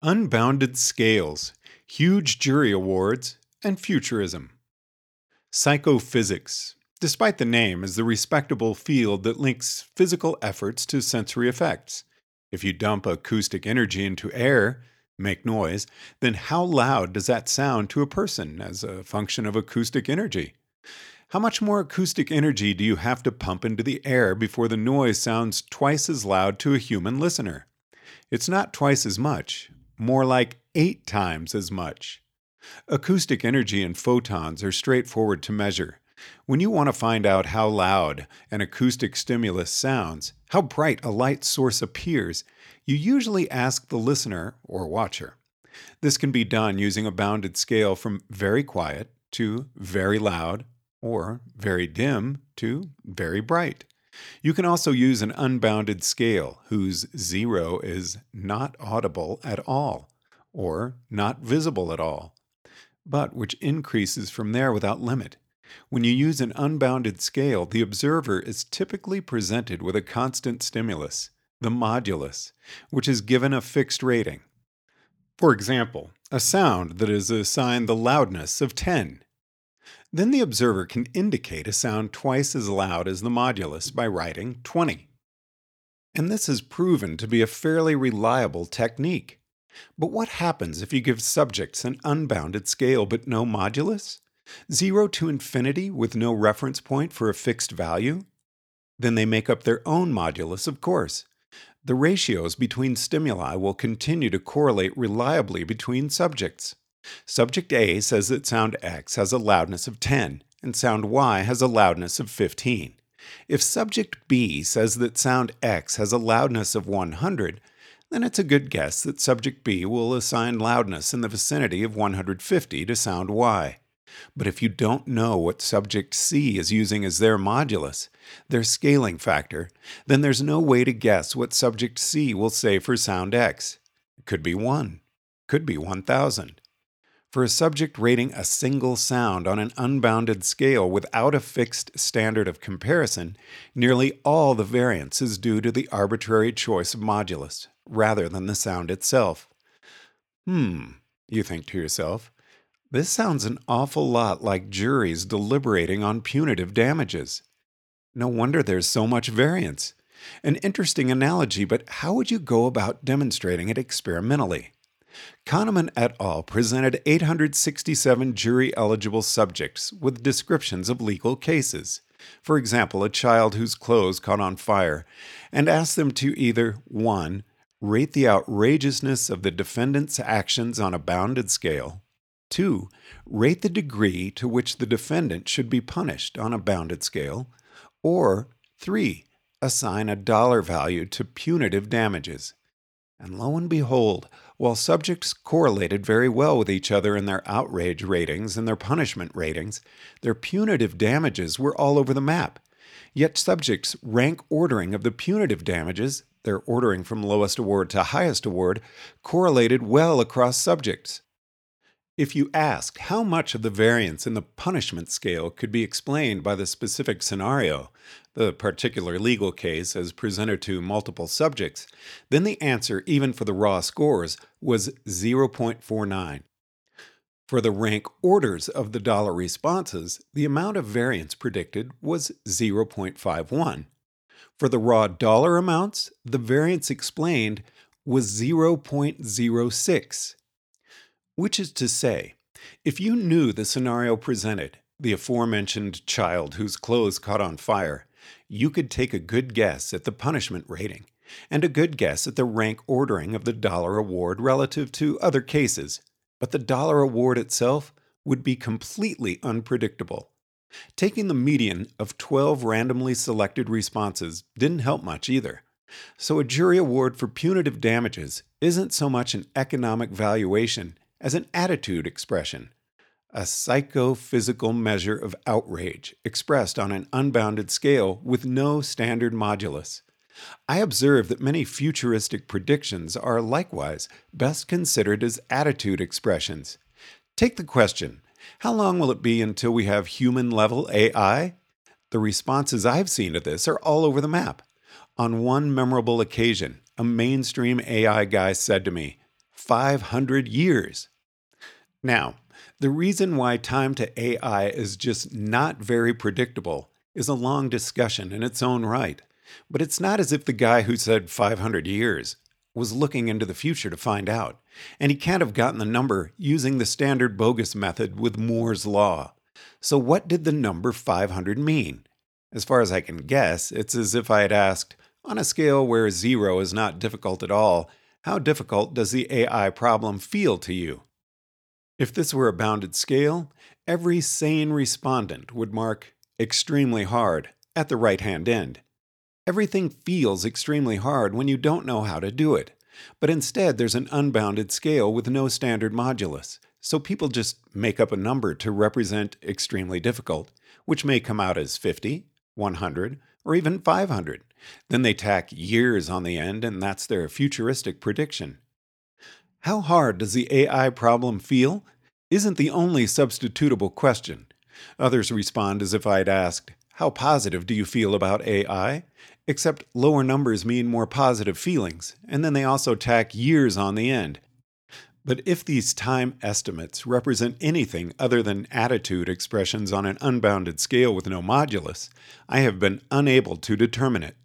Unbounded Scales, Huge Jury Awards, and Futurism. Psychophysics, despite the name, is the respectable field that links physical efforts to sensory effects. If you dump acoustic energy into air, make noise, then how loud does that sound to a person as a function of acoustic energy? How much more acoustic energy do you have to pump into the air before the noise sounds twice as loud to a human listener? It's not twice as much, more like eight times as much. Acoustic energy and photons are straightforward to measure. When you want to find out how loud an acoustic stimulus sounds, how bright a light source appears, you usually ask the listener or watcher. This can be done using a bounded scale from very quiet to very loud or very dim to very bright. You can also use an unbounded scale whose zero is not audible at all or not visible at all, but which increases from there without limit. When you use an unbounded scale, the observer is typically presented with a constant stimulus, the modulus, which is given a fixed rating. For example, a sound that is assigned the loudness of 10 then the observer can indicate a sound twice as loud as the modulus by writing 20. And this is proven to be a fairly reliable technique. But what happens if you give subjects an unbounded scale but no modulus? 0 to infinity with no reference point for a fixed value? Then they make up their own modulus, of course. The ratios between stimuli will continue to correlate reliably between subjects. Subject A says that sound X has a loudness of 10 and sound Y has a loudness of 15. If subject B says that sound X has a loudness of 100, then it's a good guess that subject B will assign loudness in the vicinity of 150 to sound Y. But if you don't know what subject C is using as their modulus, their scaling factor, then there's no way to guess what subject C will say for sound X. It could be 1, could be 1000. For a subject rating a single sound on an unbounded scale without a fixed standard of comparison, nearly all the variance is due to the arbitrary choice of modulus, rather than the sound itself. Hmm, you think to yourself, this sounds an awful lot like juries deliberating on punitive damages. No wonder there's so much variance. An interesting analogy, but how would you go about demonstrating it experimentally? Kahneman et al. presented 867 jury eligible subjects with descriptions of legal cases. For example, a child whose clothes caught on fire, and asked them to either 1. Rate the outrageousness of the defendant's actions on a bounded scale, 2. Rate the degree to which the defendant should be punished on a bounded scale, or 3. Assign a dollar value to punitive damages. And lo and behold, while subjects correlated very well with each other in their outrage ratings and their punishment ratings, their punitive damages were all over the map. Yet subjects' rank ordering of the punitive damages, their ordering from lowest award to highest award, correlated well across subjects. If you ask how much of the variance in the punishment scale could be explained by the specific scenario, the particular legal case as presented to multiple subjects, then the answer, even for the raw scores, was 0.49. For the rank orders of the dollar responses, the amount of variance predicted was 0.51. For the raw dollar amounts, the variance explained was 0.06. Which is to say, if you knew the scenario presented, the aforementioned child whose clothes caught on fire, you could take a good guess at the punishment rating and a good guess at the rank ordering of the dollar award relative to other cases, but the dollar award itself would be completely unpredictable. Taking the median of 12 randomly selected responses didn't help much either. So, a jury award for punitive damages isn't so much an economic valuation as an attitude expression, a psychophysical measure of outrage expressed on an unbounded scale with no standard modulus. I observe that many futuristic predictions are likewise best considered as attitude expressions. Take the question How long will it be until we have human level AI? The responses I've seen to this are all over the map. On one memorable occasion, a mainstream AI guy said to me, 500 years. Now, the reason why time to AI is just not very predictable is a long discussion in its own right. But it's not as if the guy who said 500 years was looking into the future to find out, and he can't have gotten the number using the standard bogus method with Moore's Law. So, what did the number 500 mean? As far as I can guess, it's as if I had asked, on a scale where zero is not difficult at all, how difficult does the AI problem feel to you? If this were a bounded scale, every sane respondent would mark extremely hard at the right hand end. Everything feels extremely hard when you don't know how to do it. But instead, there's an unbounded scale with no standard modulus. So people just make up a number to represent extremely difficult, which may come out as 50, 100, or even 500. Then they tack years on the end, and that's their futuristic prediction. How hard does the AI problem feel? Isn't the only substitutable question. Others respond as if I'd asked, How positive do you feel about AI? Except lower numbers mean more positive feelings, and then they also tack years on the end. But if these time estimates represent anything other than attitude expressions on an unbounded scale with no modulus, I have been unable to determine it.